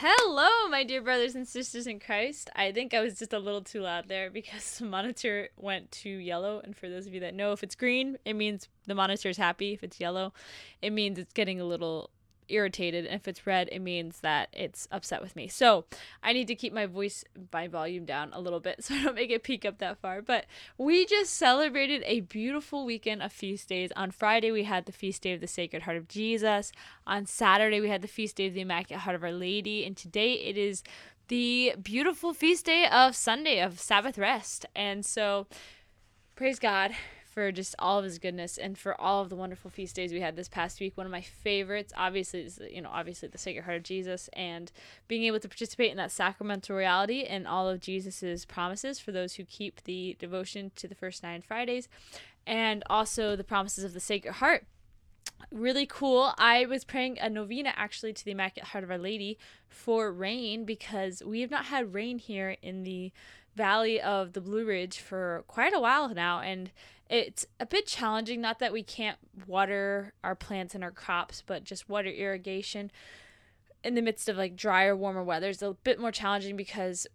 Hello, my dear brothers and sisters in Christ. I think I was just a little too loud there because the monitor went to yellow. And for those of you that know, if it's green, it means the monitor is happy. If it's yellow, it means it's getting a little irritated. And if it's red, it means that it's upset with me. So I need to keep my voice, my volume down a little bit so I don't make it peak up that far. But we just celebrated a beautiful weekend of feast days. On Friday, we had the feast day of the Sacred Heart of Jesus. On Saturday, we had the feast day of the Immaculate Heart of Our Lady. And today it is the beautiful feast day of Sunday of Sabbath rest. And so, praise God for just all of his goodness and for all of the wonderful feast days we had this past week. One of my favorites, obviously, is you know obviously the Sacred Heart of Jesus and being able to participate in that sacramental reality and all of Jesus's promises for those who keep the devotion to the first nine Fridays, and also the promises of the Sacred Heart really cool. I was praying a novena actually to the Immaculate Heart of Our Lady for rain because we have not had rain here in the valley of the Blue Ridge for quite a while now and it's a bit challenging not that we can't water our plants and our crops but just water irrigation in the midst of like drier warmer weather is a bit more challenging because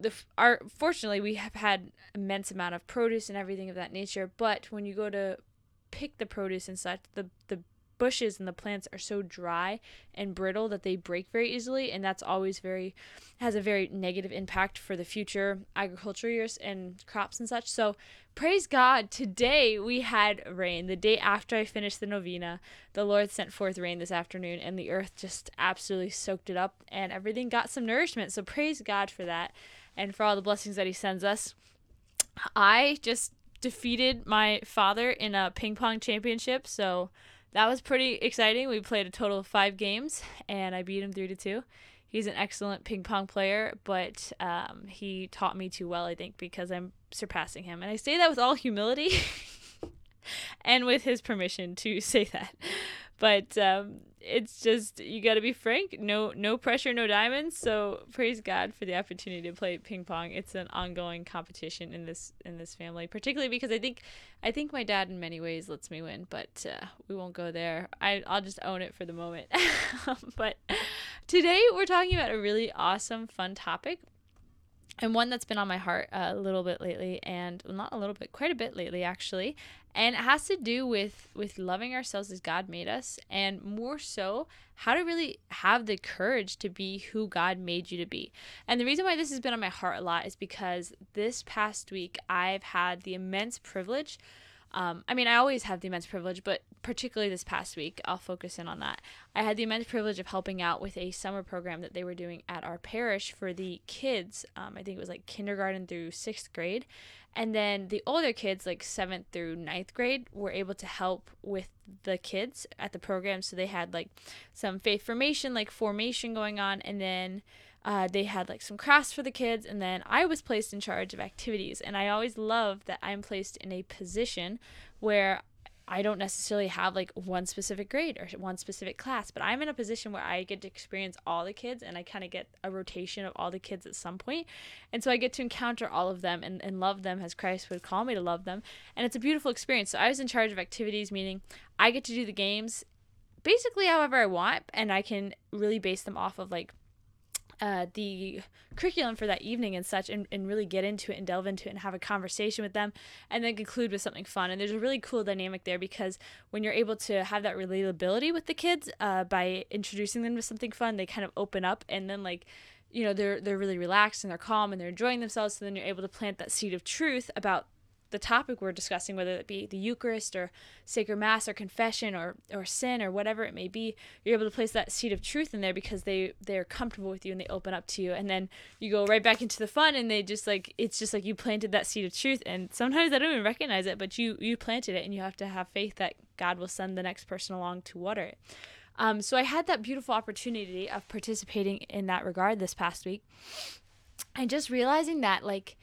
the our fortunately we have had immense amount of produce and everything of that nature but when you go to pick the produce and such the the bushes and the plants are so dry and brittle that they break very easily and that's always very has a very negative impact for the future agriculture years and crops and such. So praise god today we had rain. The day after i finished the novena the lord sent forth rain this afternoon and the earth just absolutely soaked it up and everything got some nourishment. So praise god for that and for all the blessings that he sends us. I just defeated my father in a ping pong championship so that was pretty exciting. We played a total of five games, and I beat him three to two. He's an excellent ping pong player, but um, he taught me too well, I think, because I'm surpassing him. And I say that with all humility and with his permission to say that. But um, it's just you got to be frank. No, no pressure, no diamonds. So praise God for the opportunity to play ping pong. It's an ongoing competition in this in this family, particularly because I think I think my dad in many ways lets me win, but uh, we won't go there. I I'll just own it for the moment. but today we're talking about a really awesome, fun topic and one that's been on my heart a little bit lately and well, not a little bit quite a bit lately actually and it has to do with with loving ourselves as god made us and more so how to really have the courage to be who god made you to be. And the reason why this has been on my heart a lot is because this past week i've had the immense privilege um, I mean, I always have the immense privilege, but particularly this past week, I'll focus in on that. I had the immense privilege of helping out with a summer program that they were doing at our parish for the kids. Um, I think it was like kindergarten through sixth grade. And then the older kids, like seventh through ninth grade, were able to help with the kids at the program. So they had like some faith formation, like formation going on. And then uh, they had like some crafts for the kids, and then I was placed in charge of activities. And I always love that I'm placed in a position where I don't necessarily have like one specific grade or one specific class, but I'm in a position where I get to experience all the kids and I kind of get a rotation of all the kids at some point. And so I get to encounter all of them and, and love them as Christ would call me to love them. And it's a beautiful experience. So I was in charge of activities, meaning I get to do the games basically however I want, and I can really base them off of like uh, the curriculum for that evening and such and, and really get into it and delve into it and have a conversation with them and then conclude with something fun. And there's a really cool dynamic there because when you're able to have that relatability with the kids uh, by introducing them to something fun they kind of open up and then like you know they're they're really relaxed and they're calm and they're enjoying themselves. So then you're able to plant that seed of truth about the topic we're discussing, whether it be the Eucharist or sacred mass or confession or, or sin or whatever it may be, you're able to place that seed of truth in there because they they're comfortable with you and they open up to you, and then you go right back into the fun, and they just like it's just like you planted that seed of truth, and sometimes I don't even recognize it, but you you planted it, and you have to have faith that God will send the next person along to water it. Um, so I had that beautiful opportunity of participating in that regard this past week, and just realizing that like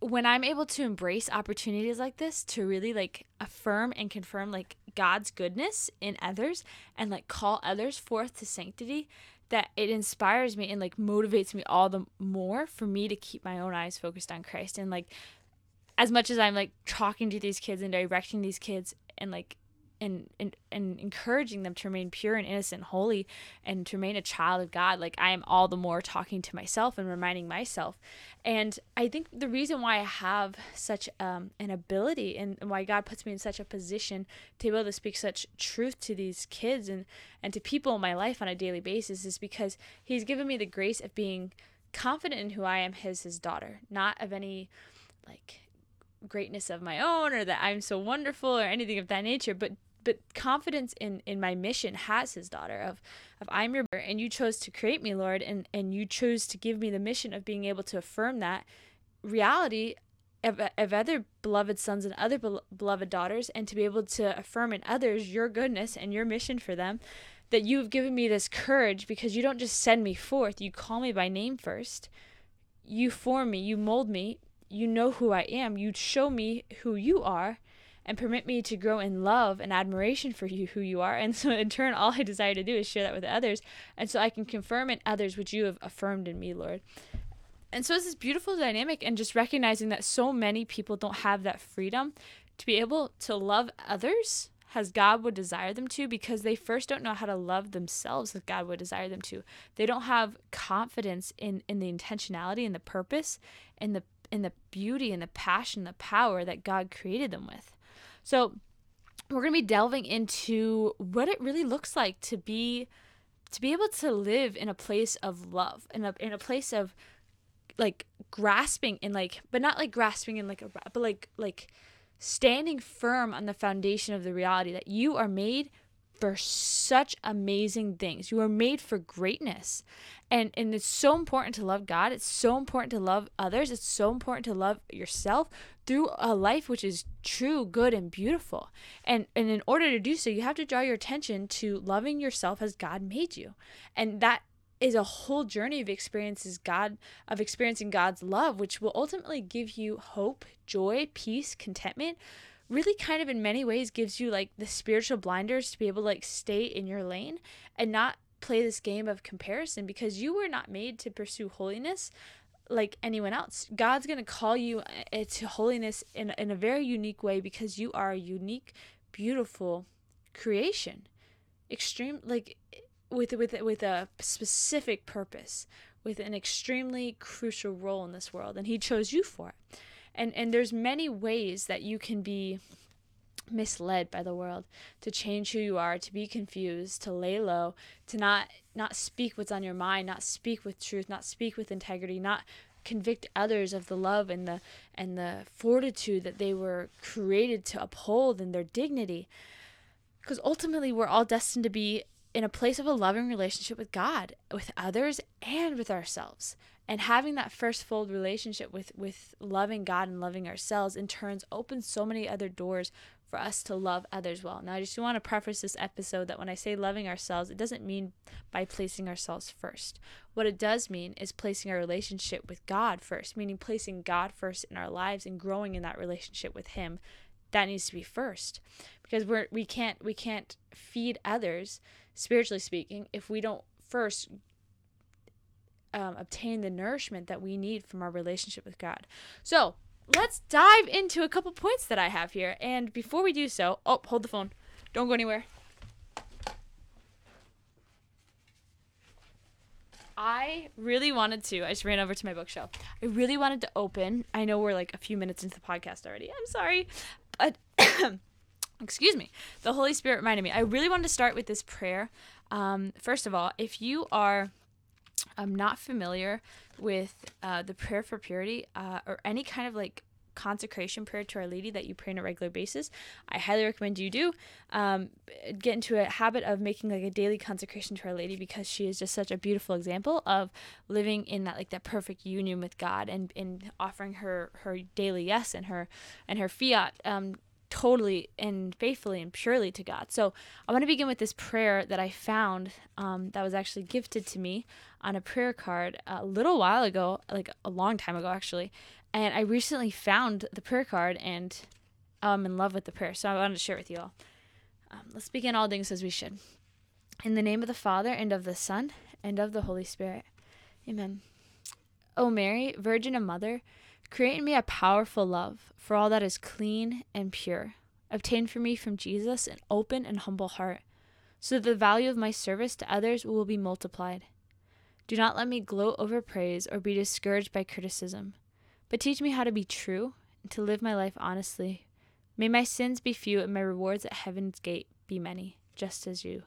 when I'm able to embrace opportunities like this to really like affirm and confirm like God's goodness in others and like call others forth to sanctity, that it inspires me and like motivates me all the more for me to keep my own eyes focused on Christ. And like as much as I'm like talking to these kids and directing these kids and like and, and and encouraging them to remain pure and innocent and holy and to remain a child of God. Like I am all the more talking to myself and reminding myself. And I think the reason why I have such um, an ability and why God puts me in such a position to be able to speak such truth to these kids and and to people in my life on a daily basis is because he's given me the grace of being confident in who I am as his daughter not of any like greatness of my own or that I'm so wonderful or anything of that nature, but but confidence in in my mission has his daughter of of I'm your and you chose to create me, Lord, and and you chose to give me the mission of being able to affirm that reality of, of other beloved sons and other beloved daughters and to be able to affirm in others your goodness and your mission for them that you have given me this courage because you don't just send me forth you call me by name first. You form me you mold me. You know who I am. You show me who you are and permit me to grow in love and admiration for you, who you are. And so, in turn, all I desire to do is share that with others. And so I can confirm in others what you have affirmed in me, Lord. And so, it's this beautiful dynamic, and just recognizing that so many people don't have that freedom to be able to love others as God would desire them to because they first don't know how to love themselves as God would desire them to. They don't have confidence in, in the intentionality and the purpose and the in the beauty and the passion, the power that God created them with. So, we're going to be delving into what it really looks like to be to be able to live in a place of love in a in a place of like grasping and like but not like grasping in like a but like like standing firm on the foundation of the reality that you are made for such amazing things. You are made for greatness. And and it's so important to love God. It's so important to love others. It's so important to love yourself through a life which is true, good and beautiful. And and in order to do so, you have to draw your attention to loving yourself as God made you. And that is a whole journey of experiences God of experiencing God's love, which will ultimately give you hope, joy, peace, contentment, really kind of in many ways gives you like the spiritual blinders to be able to like stay in your lane and not play this game of comparison because you were not made to pursue holiness like anyone else. God's going to call you uh, to holiness in, in a very unique way because you are a unique, beautiful creation. Extreme, like with, with, with a specific purpose, with an extremely crucial role in this world. And He chose you for it and and there's many ways that you can be misled by the world to change who you are to be confused to lay low to not not speak what's on your mind not speak with truth not speak with integrity not convict others of the love and the and the fortitude that they were created to uphold and their dignity. Because ultimately we're all destined to be in a place of a loving relationship with God with others and with ourselves and having that first fold relationship with with loving God and loving ourselves in turns opens so many other doors for us to love others well. Now I just want to preface this episode that when I say loving ourselves, it doesn't mean by placing ourselves first. What it does mean is placing our relationship with God first, meaning placing God first in our lives and growing in that relationship with him. That needs to be first. Because we're we can't we can't feed others spiritually speaking if we don't first um, obtain the nourishment that we need from our relationship with God. So let's dive into a couple points that I have here. And before we do so, oh, hold the phone. Don't go anywhere. I really wanted to. I just ran over to my bookshelf. I really wanted to open. I know we're like a few minutes into the podcast already. I'm sorry. But excuse me. The Holy Spirit reminded me. I really wanted to start with this prayer. Um, first of all, if you are I'm not familiar with uh, the prayer for purity uh, or any kind of like consecration prayer to Our Lady that you pray on a regular basis, I highly recommend you do. Um, get into a habit of making like a daily consecration to Our Lady because she is just such a beautiful example of living in that like that perfect union with God and in offering her her daily yes and her and her fiat um, totally and faithfully and purely to God. So I want to begin with this prayer that I found um, that was actually gifted to me on a prayer card a little while ago, like a long time ago actually. And I recently found the prayer card and I'm in love with the prayer. So I wanted to share it with you all. Um, let's begin all things as we should. In the name of the Father and of the Son and of the Holy Spirit. Amen. O Mary, Virgin and Mother, Create in me a powerful love for all that is clean and pure, Obtain for me from Jesus an open and humble heart, so that the value of my service to others will be multiplied. Do not let me gloat over praise or be discouraged by criticism, but teach me how to be true and to live my life honestly. May my sins be few and my rewards at heaven's gate be many, just as you.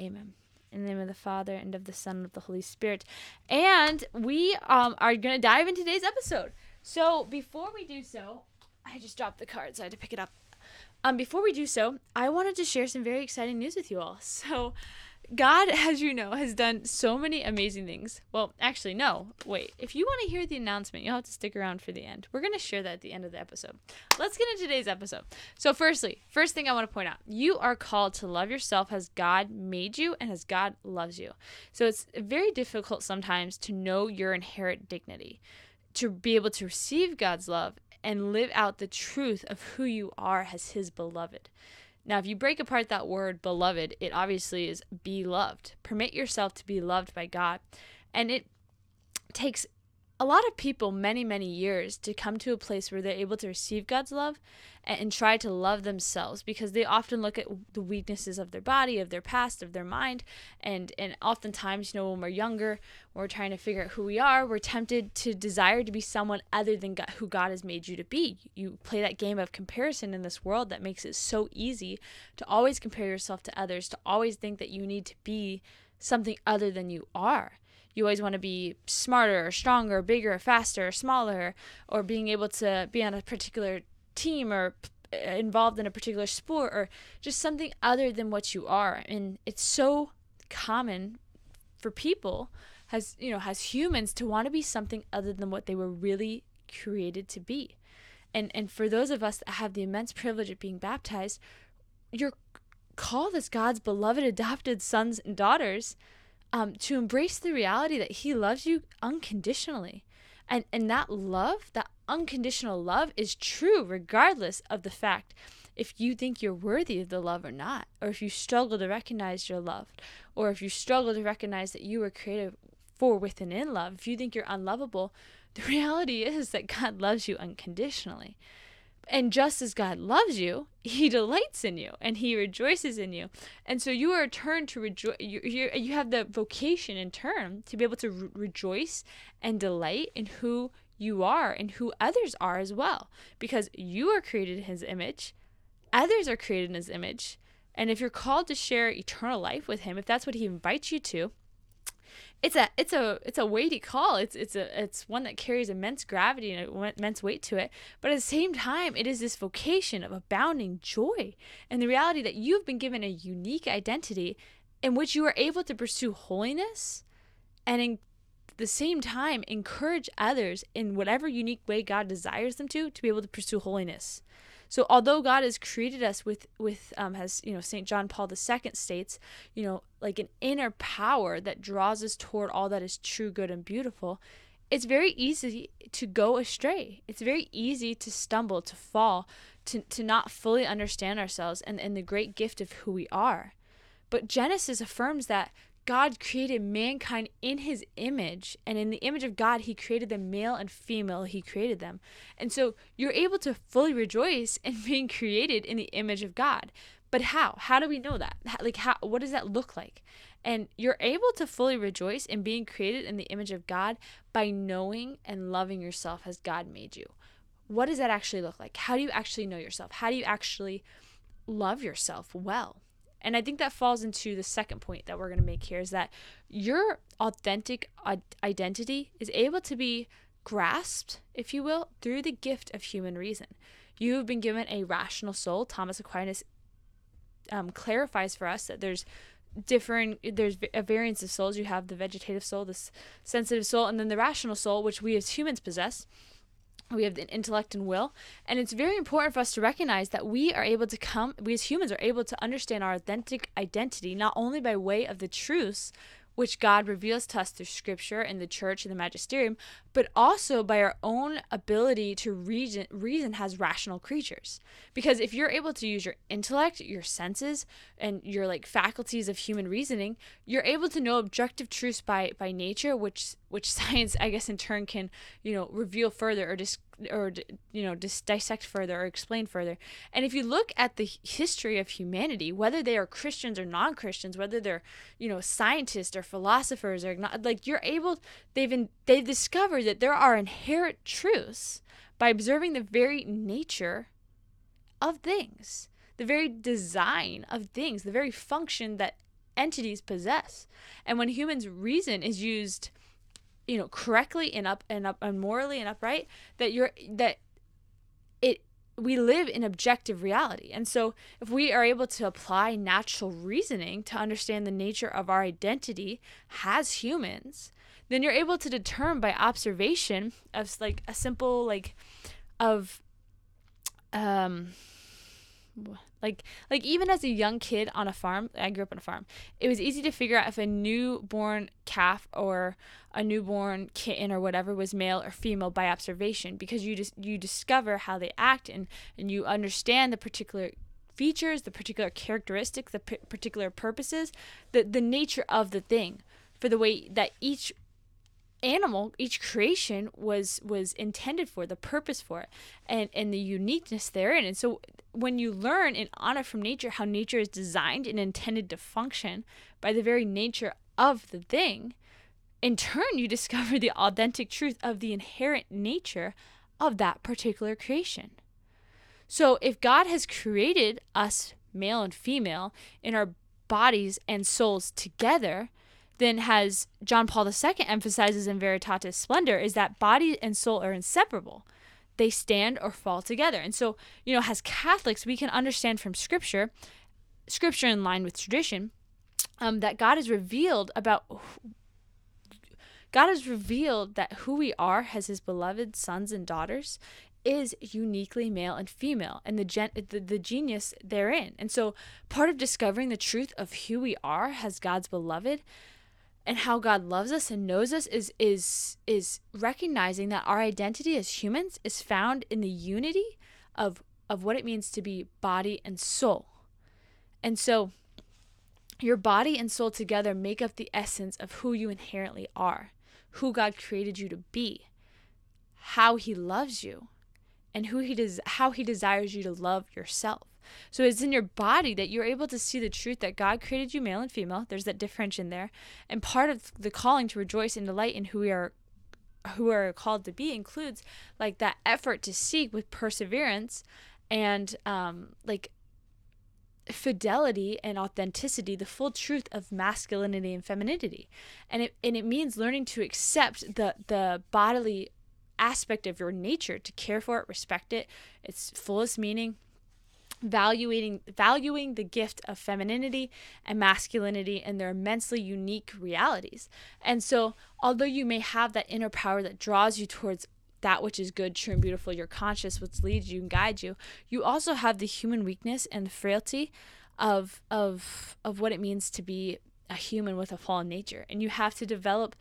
Amen. In the name of the Father and of the Son and of the Holy Spirit. And we um, are going to dive into today's episode. So before we do so, I just dropped the card, so I had to pick it up. Um, before we do so, I wanted to share some very exciting news with you all. So, God, as you know, has done so many amazing things. Well, actually, no. Wait. If you want to hear the announcement, you'll have to stick around for the end. We're going to share that at the end of the episode. Let's get into today's episode. So, firstly, first thing I want to point out you are called to love yourself as God made you and as God loves you. So, it's very difficult sometimes to know your inherent dignity, to be able to receive God's love and live out the truth of who you are as His beloved. Now, if you break apart that word beloved, it obviously is be loved. Permit yourself to be loved by God. And it takes a lot of people many, many years to come to a place where they're able to receive God's love and, and, try to love themselves because they often look at the weaknesses of their body, of their past, of their mind. And, and oftentimes, you know, when we're younger, we're trying to figure out who we are, we're tempted to desire to be someone other than God, who God has made you to be. You play that game of comparison in this world that makes it so easy to always compare yourself to others, to always think that you need to be something other than you are you always want to be smarter or stronger, bigger, faster, smaller, or being able to be on a particular team or uh, involved in a particular sport or just something other than what you are. And it's so common for people as you know, as humans to want to be something other than what they were really created to be. And and for those of us that have the immense privilege of being baptized, you're called as God's beloved adopted sons and daughters um, to embrace the reality that He loves you unconditionally. And, and that love, that unconditional love, is true regardless of the fact if you think you're worthy of the love or not, or if you struggle to recognize you're loved, or if you struggle to recognize that you were created for within in love, if you think you're unlovable, the reality is that God loves you unconditionally. And just as God loves you, He delights in you and He rejoices in you. And so you are turned to rejoice. You, you, have the vocation in turn to be able to re- rejoice and delight in who you are and who others are as well. Because you are created in His image, others are created in His image. And if you're called to share eternal life with Him, if that's what He invites you to, it's a it's a it's a weighty call. It's it's a it's one that carries immense gravity and immense weight to it. But at the same time, it is this vocation of abounding joy and the reality that you've been given a unique identity in which you are able to pursue holiness and in the same time encourage others in whatever unique way God desires them to to be able to pursue holiness. So although God has created us with with um, as you know Saint John Paul II states, you know, like an inner power that draws us toward all that is true, good, and beautiful. It's very easy to go astray. It's very easy to stumble, to fall, to, to not fully understand ourselves and, and the great gift of who we are. But Genesis affirms that God created mankind in his image, and in the image of God, he created them male and female, he created them. And so you're able to fully rejoice in being created in the image of God. But how? How do we know that? Like, how, what does that look like? And you're able to fully rejoice in being created in the image of God by knowing and loving yourself as God made you. What does that actually look like? How do you actually know yourself? How do you actually love yourself well? And I think that falls into the second point that we're going to make here is that your authentic identity is able to be grasped, if you will, through the gift of human reason. You have been given a rational soul. Thomas Aquinas um, clarifies for us that there's different there's a variance of souls you have the vegetative soul this sensitive soul and then the rational soul which we as humans possess we have the intellect and will. And it's very important for us to recognize that we are able to come we as humans are able to understand our authentic identity not only by way of the truths which God reveals to us through scripture and the church and the magisterium, but also by our own ability to reason, reason as rational creatures. Because if you're able to use your intellect, your senses, and your like faculties of human reasoning, you're able to know objective truths by by nature, which which science, I guess, in turn can you know reveal further or just or you know dis- dissect further or explain further. And if you look at the history of humanity whether they are christians or non-christians whether they're you know scientists or philosophers or not like you're able they've in, they've discovered that there are inherent truths by observing the very nature of things the very design of things the very function that entities possess. And when humans reason is used you know correctly and up and up and morally and upright that you're that it we live in objective reality. And so if we are able to apply natural reasoning to understand the nature of our identity as humans then you're able to determine by observation of like a simple like of um like like even as a young kid on a farm, I grew up on a farm. It was easy to figure out if a newborn calf or a newborn kitten or whatever was male or female by observation because you just you discover how they act and and you understand the particular features, the particular characteristics, the p- particular purposes, the the nature of the thing for the way that each animal each creation was was intended for the purpose for it and and the uniqueness therein. And so when you learn and honor from nature how nature is designed and intended to function by the very nature of the thing in turn you discover the authentic truth of the inherent nature of that particular creation. So if god has created us male and female in our bodies and souls together then has John Paul II emphasizes in Veritatis Splendor is that body and soul are inseparable. They stand or fall together. And so, you know, as Catholics, we can understand from scripture, scripture in line with tradition, um, that God has revealed about God has revealed that who we are as his beloved sons and daughters is uniquely male and female and the, gen- the the genius therein. And so part of discovering the truth of who we are as God's beloved and how God loves us and knows us is is is recognizing that our identity as humans is found in the unity of of what it means to be body and soul. And so your body and soul together make up the essence of who you inherently are, who God created you to be, how he loves you, and who he does how he desires you to love yourself. So it's in your body that you're able to see the truth that God created you male and female. There's that difference in there. And part of the calling to rejoice and delight in who we are who are called to be includes like that effort to seek with perseverance and um like fidelity and authenticity the full truth of masculinity and femininity and it and it means learning to accept the the bodily aspect of your nature to care for it respect it its fullest meaning valuing valuing the gift of femininity and masculinity and their immensely unique realities. And so, although you may have that inner power that draws you towards that which is good, true, and beautiful, your conscious, which leads you and guides you, you also have the human weakness and the frailty of of of what it means to be a human with a fallen nature. And you have to develop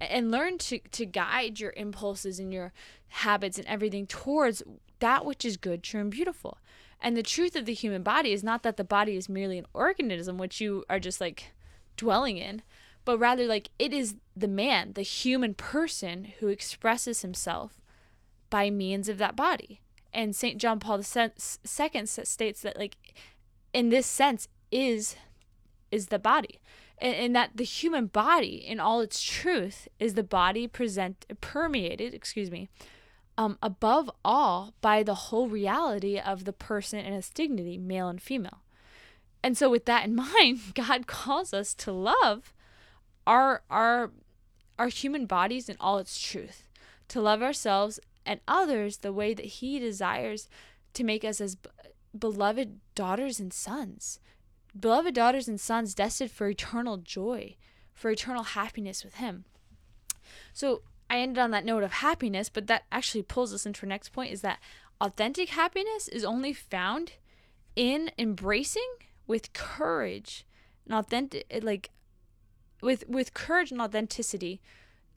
and learn to to guide your impulses and your habits and everything towards that which is good, true, and beautiful. And the truth of the human body is not that the body is merely an organism, which you are just like dwelling in, but rather like it is the man, the human person who expresses himself by means of that body. And St. John Paul II states that like in this sense is is the body. And, and that the human body in all its truth is the body present permeated, excuse me, um, above all by the whole reality of the person and his dignity, male and female. And so, with that in mind, God calls us to love our our our human bodies in all its truth, to love ourselves and others the way that He desires to make us as beloved daughters and sons, beloved daughters and sons destined for eternal joy, for eternal happiness with Him. So I ended on that note of happiness, but that actually pulls us into our next point is that authentic happiness is only found in embracing with courage and authentic like with with courage and authenticity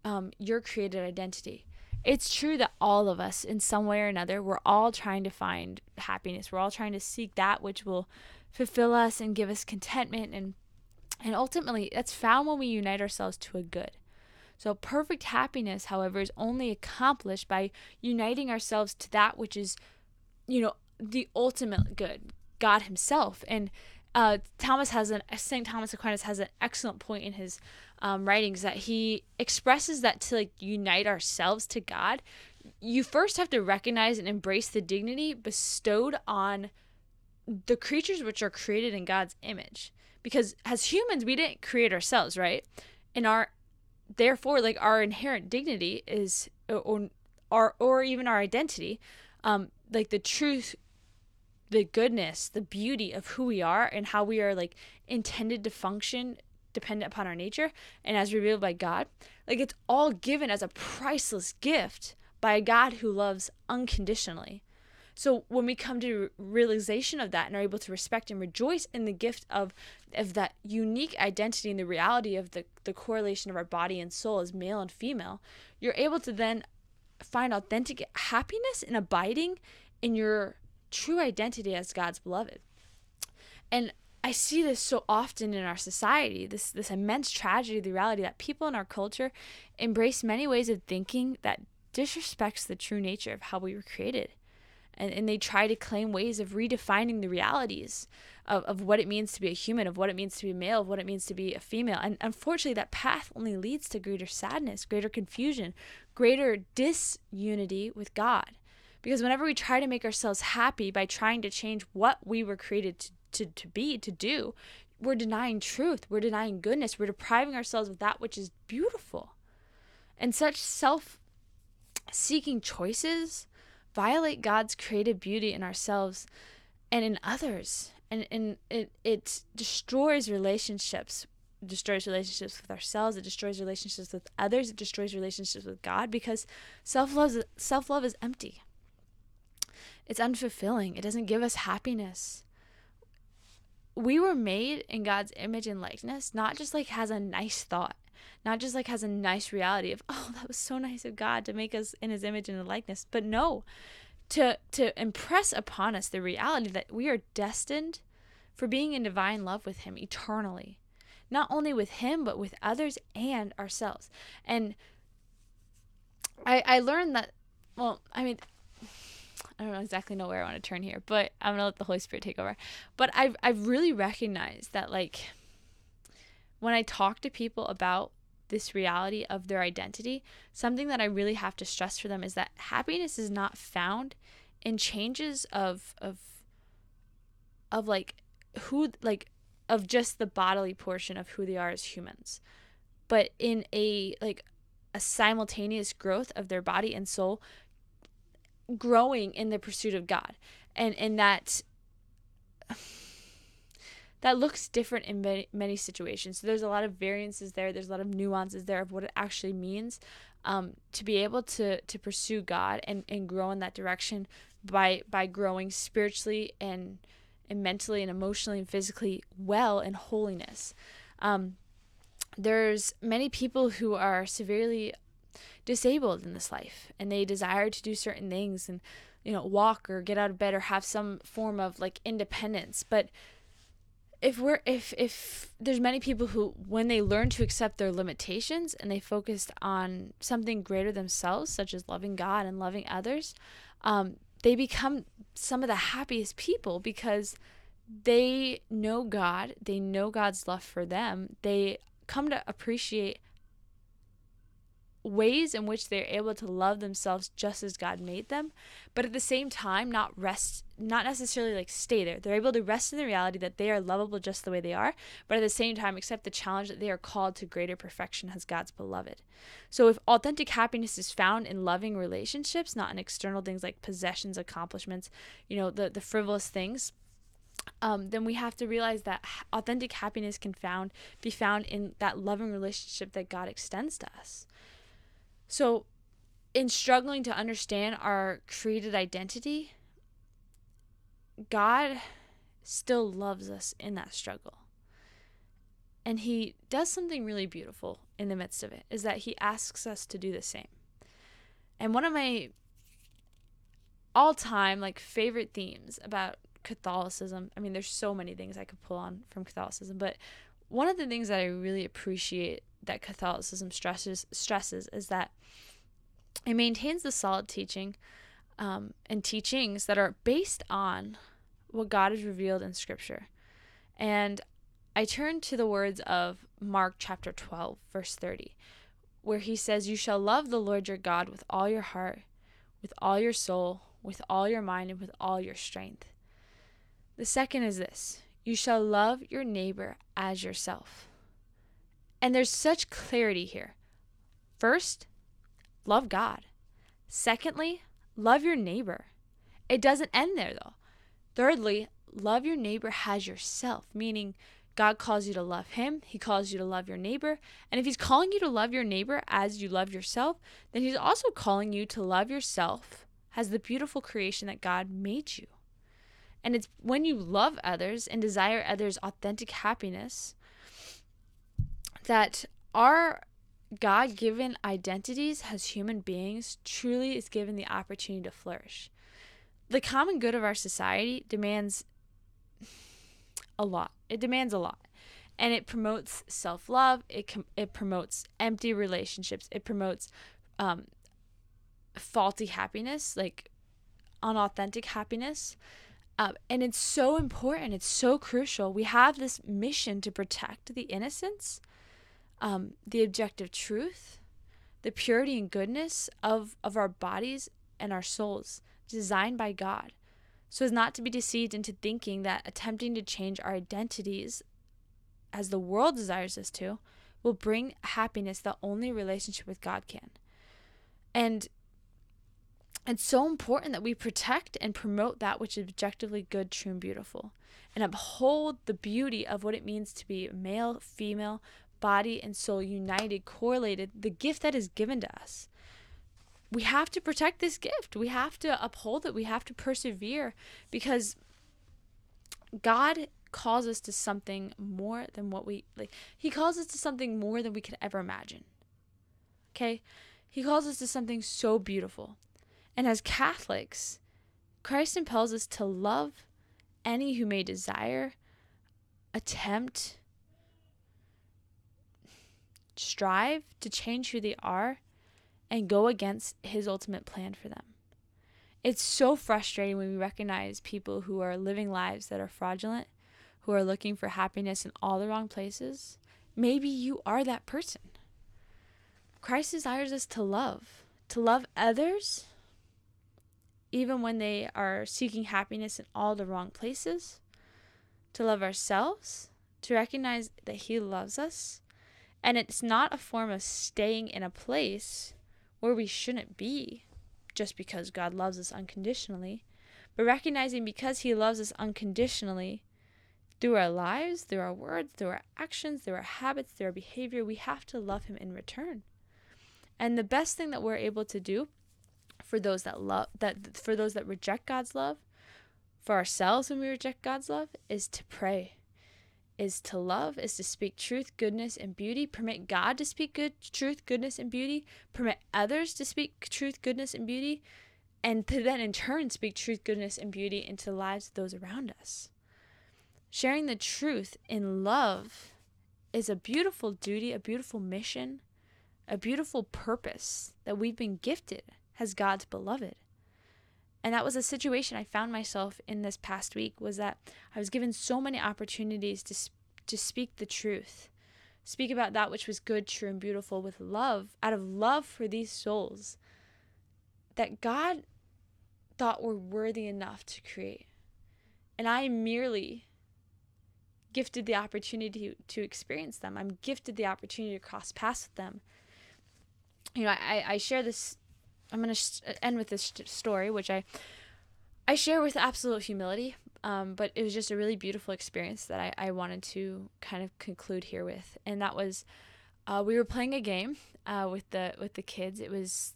um, your created identity. It's true that all of us in some way or another we're all trying to find happiness. We're all trying to seek that which will fulfill us and give us contentment and and ultimately that's found when we unite ourselves to a good So, perfect happiness, however, is only accomplished by uniting ourselves to that which is, you know, the ultimate good, God Himself. And uh, Thomas has an Saint Thomas Aquinas has an excellent point in his um, writings that he expresses that to like unite ourselves to God, you first have to recognize and embrace the dignity bestowed on the creatures which are created in God's image. Because as humans, we didn't create ourselves, right? In our therefore like our inherent dignity is or or or even our identity um like the truth the goodness the beauty of who we are and how we are like intended to function dependent upon our nature and as revealed by god. Like it's all given as a priceless gift by a god who loves unconditionally so when we come to realization of that and are able to respect and rejoice in the gift of of that unique identity and the reality of the, the correlation of our body and soul as male and female, you're able to then find authentic happiness in abiding in your true identity as God's beloved. And I see this so often in our society, this this immense tragedy, the reality that people in our culture embrace many ways of thinking that disrespects the true nature of how we were created and, and they try to claim ways of redefining the realities of, of what it means to be a human, of what it means to be male, of what it means to be a female. And unfortunately, that path only leads to greater sadness, greater confusion, greater disunity with God. Because whenever we try to make ourselves happy by trying to change what we were created to, to, to be, to do, we're denying truth, we're denying goodness, we're depriving ourselves of that which is beautiful. And such self seeking choices violate God's created beauty in ourselves and in others. And, and it, it destroys relationships destroys relationships with ourselves it destroys relationships with others it destroys relationships with god because self-love self-love is empty. It's unfulfilling. It doesn't give us happiness. We were made in god's image and likeness not just like has a nice thought not just like has a nice reality of oh that was so nice of god to make us in his image and likeness but no to to impress upon us the reality that we are destined for being in divine love with him eternally not only with him but with others and ourselves and i i learned that well i mean I don't know exactly know where I want to turn here, but I'm gonna let the Holy Spirit take over. But I've I've really recognized that like when I talk to people about this reality of their identity, something that I really have to stress for them is that happiness is not found in changes of of of like who like of just the bodily portion of who they are as humans, but in a like a simultaneous growth of their body and soul growing in the pursuit of God. And and that that looks different in many, many situations. So there's a lot of variances there. There's a lot of nuances there of what it actually means um, to be able to to pursue God and, and grow in that direction by by growing spiritually and and mentally and emotionally and physically well in holiness. Um, there's many people who are severely disabled in this life and they desire to do certain things and you know walk or get out of bed or have some form of like independence but if we're if if there's many people who when they learn to accept their limitations and they focused on something greater themselves such as loving god and loving others um, they become some of the happiest people because they know god they know god's love for them they come to appreciate ways in which they're able to love themselves just as God made them, but at the same time not rest not necessarily like stay there. They're able to rest in the reality that they are lovable just the way they are, but at the same time accept the challenge that they are called to greater perfection as God's beloved. So if authentic happiness is found in loving relationships, not in external things like possessions, accomplishments, you know, the the frivolous things, um, then we have to realize that authentic happiness can found be found in that loving relationship that God extends to us. So, in struggling to understand our created identity, God still loves us in that struggle. And he does something really beautiful in the midst of it is that he asks us to do the same. And one of my all-time like favorite themes about Catholicism, I mean there's so many things I could pull on from Catholicism, but one of the things that I really appreciate that Catholicism stresses stresses is that it maintains the solid teaching um, and teachings that are based on what God has revealed in Scripture. And I turn to the words of Mark chapter 12, verse 30, where he says, You shall love the Lord your God with all your heart, with all your soul, with all your mind, and with all your strength. The second is this you shall love your neighbor as yourself. And there's such clarity here. First, love God. Secondly, love your neighbor. It doesn't end there though. Thirdly, love your neighbor as yourself, meaning God calls you to love him, he calls you to love your neighbor. And if he's calling you to love your neighbor as you love yourself, then he's also calling you to love yourself as the beautiful creation that God made you. And it's when you love others and desire others' authentic happiness that our God given identities as human beings truly is given the opportunity to flourish. The common good of our society demands a lot. It demands a lot. And it promotes self love, it, com- it promotes empty relationships, it promotes um, faulty happiness, like unauthentic happiness. Um, and it's so important, it's so crucial. We have this mission to protect the innocence um, the objective truth, the purity and goodness of, of our bodies and our souls, designed by God, so as not to be deceived into thinking that attempting to change our identities as the world desires us to will bring happiness that only relationship with God can. And it's so important that we protect and promote that which is objectively good, true, and beautiful, and uphold the beauty of what it means to be male, female, body and soul united, correlated, the gift that is given to us. We have to protect this gift. We have to uphold it. We have to persevere because God calls us to something more than what we like. He calls us to something more than we could ever imagine. Okay? He calls us to something so beautiful. And as Catholics, Christ impels us to love any who may desire, attempt, strive to change who they are and go against his ultimate plan for them. It's so frustrating when we recognize people who are living lives that are fraudulent, who are looking for happiness in all the wrong places. Maybe you are that person. Christ desires us to love, to love others, even when they are seeking happiness in all the wrong places, to love ourselves, to recognize that He loves us, and it's not a form of staying in a place where we shouldn't be just because God loves us unconditionally, but recognizing because He loves us unconditionally through our lives, through our words, through our actions, through our habits, through our behavior, we have to love Him in return. And the best thing that we're able to do for those that love that for those that reject God's love, for ourselves when we reject God's love, is to pray is to love, is to speak truth, goodness, and beauty. Permit God to speak good truth, goodness, and beauty. Permit others to speak truth, goodness, and beauty. And to then in turn speak truth, goodness, and beauty into the lives of those around us. Sharing the truth in love is a beautiful duty, a beautiful mission, a beautiful purpose that we've been gifted as God's beloved. And that was a situation I found myself in this past week was that I was given so many opportunities to to speak the truth. Speak about that which was good, true, and beautiful with love, out of love for these souls that God thought were worthy enough to create. And I merely gifted the opportunity to experience them. I'm gifted the opportunity to cross paths with them. You know, I, I share this I'm going to sh- end with this story, which I I share with absolute humility, um, but it was just a really beautiful experience that I, I wanted to kind of conclude here with, and that was uh, we were playing a game uh, with the with the kids. It was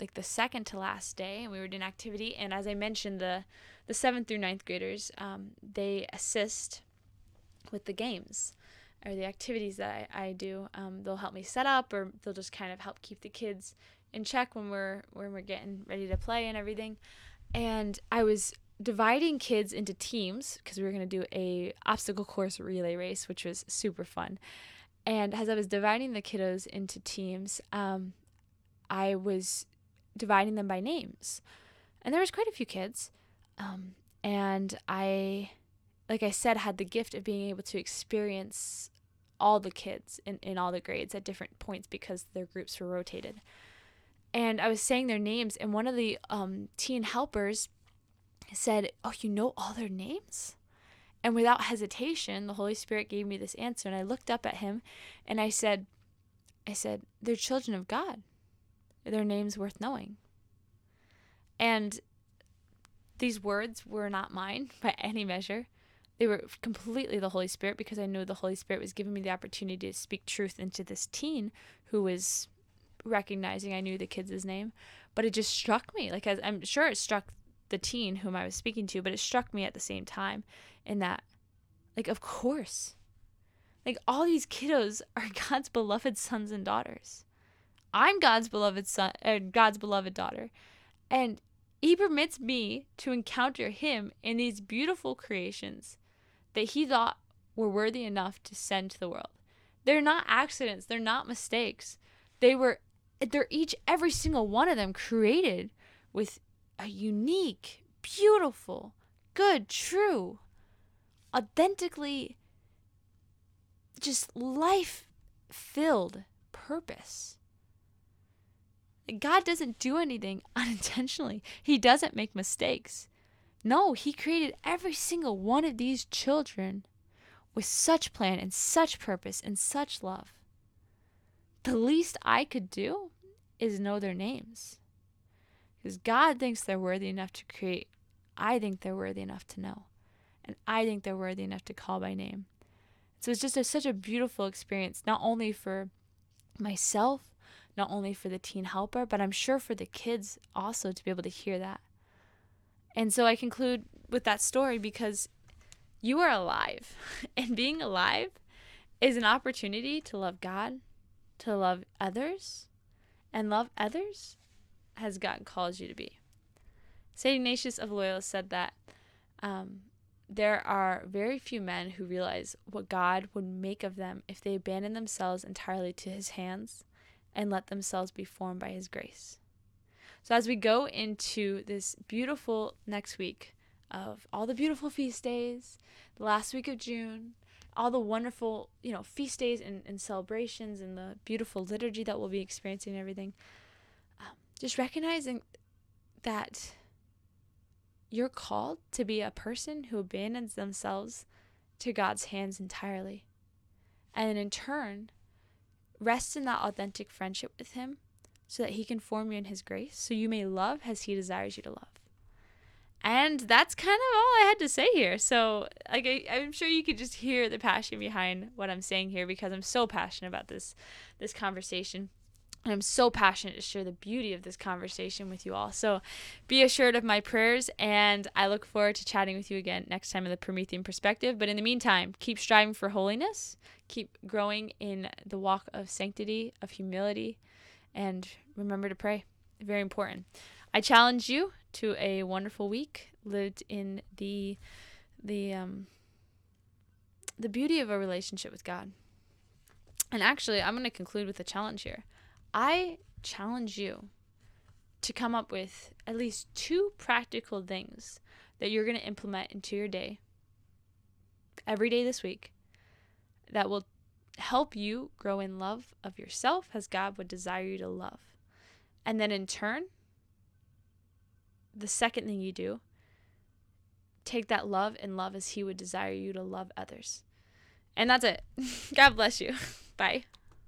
like the second to last day, and we were doing activity. And as I mentioned, the the seventh through ninth graders um, they assist with the games or the activities that I, I do. Um, they'll help me set up, or they'll just kind of help keep the kids in check when we're when we're getting ready to play and everything. And I was dividing kids into teams because we were going to do a obstacle course relay race, which was super fun. And as I was dividing the kiddos into teams, um, I was dividing them by names, and there was quite a few kids. Um, and I, like I said, had the gift of being able to experience all the kids in, in all the grades at different points because their groups were rotated. And I was saying their names, and one of the um, teen helpers said, Oh, you know all their names? And without hesitation, the Holy Spirit gave me this answer. And I looked up at him and I said, I said, they're children of God. Their name's worth knowing. And these words were not mine by any measure. They were completely the Holy Spirit because I knew the Holy Spirit was giving me the opportunity to speak truth into this teen who was recognizing I knew the kid's name. But it just struck me. Like, as, I'm sure it struck the teen whom I was speaking to, but it struck me at the same time in that, like, of course, like, all these kiddos are God's beloved sons and daughters. I'm God's beloved son, uh, God's beloved daughter. And he permits me to encounter him in these beautiful creations that he thought were worthy enough to send to the world. They're not accidents, they're not mistakes. They were they're each every single one of them created with a unique, beautiful, good, true, authentically just life filled purpose. God doesn't do anything unintentionally. He doesn't make mistakes. No, He created every single one of these children with such plan and such purpose and such love. The least I could do is know their names. Because God thinks they're worthy enough to create. I think they're worthy enough to know. And I think they're worthy enough to call by name. So it's just a, such a beautiful experience, not only for myself, not only for the teen helper, but I'm sure for the kids also to be able to hear that. And so I conclude with that story because you are alive. And being alive is an opportunity to love God, to love others, and love others has God called you to be. St. Ignatius of Loyola said that um, there are very few men who realize what God would make of them if they abandon themselves entirely to his hands and let themselves be formed by his grace. So, as we go into this beautiful next week of all the beautiful feast days, the last week of June, all the wonderful, you know, feast days and, and celebrations and the beautiful liturgy that we'll be experiencing and everything, um, just recognizing that you're called to be a person who abandons themselves to God's hands entirely. And in turn, rest in that authentic friendship with Him so that He can form you in His grace, so you may love as He desires you to love. And that's kind of all I had to say here. So, like, I, I'm sure you could just hear the passion behind what I'm saying here because I'm so passionate about this this conversation. And I'm so passionate to share the beauty of this conversation with you all. So be assured of my prayers, and I look forward to chatting with you again next time in the Promethean perspective. But in the meantime, keep striving for holiness, keep growing in the walk of sanctity, of humility, and remember to pray. Very important. I challenge you to a wonderful week lived in the the um the beauty of a relationship with God. And actually, I'm going to conclude with a challenge here. I challenge you to come up with at least two practical things that you're going to implement into your day every day this week that will help you grow in love of yourself as God would desire you to love. And then in turn, the second thing you do, take that love and love as He would desire you to love others. And that's it. God bless you. Bye.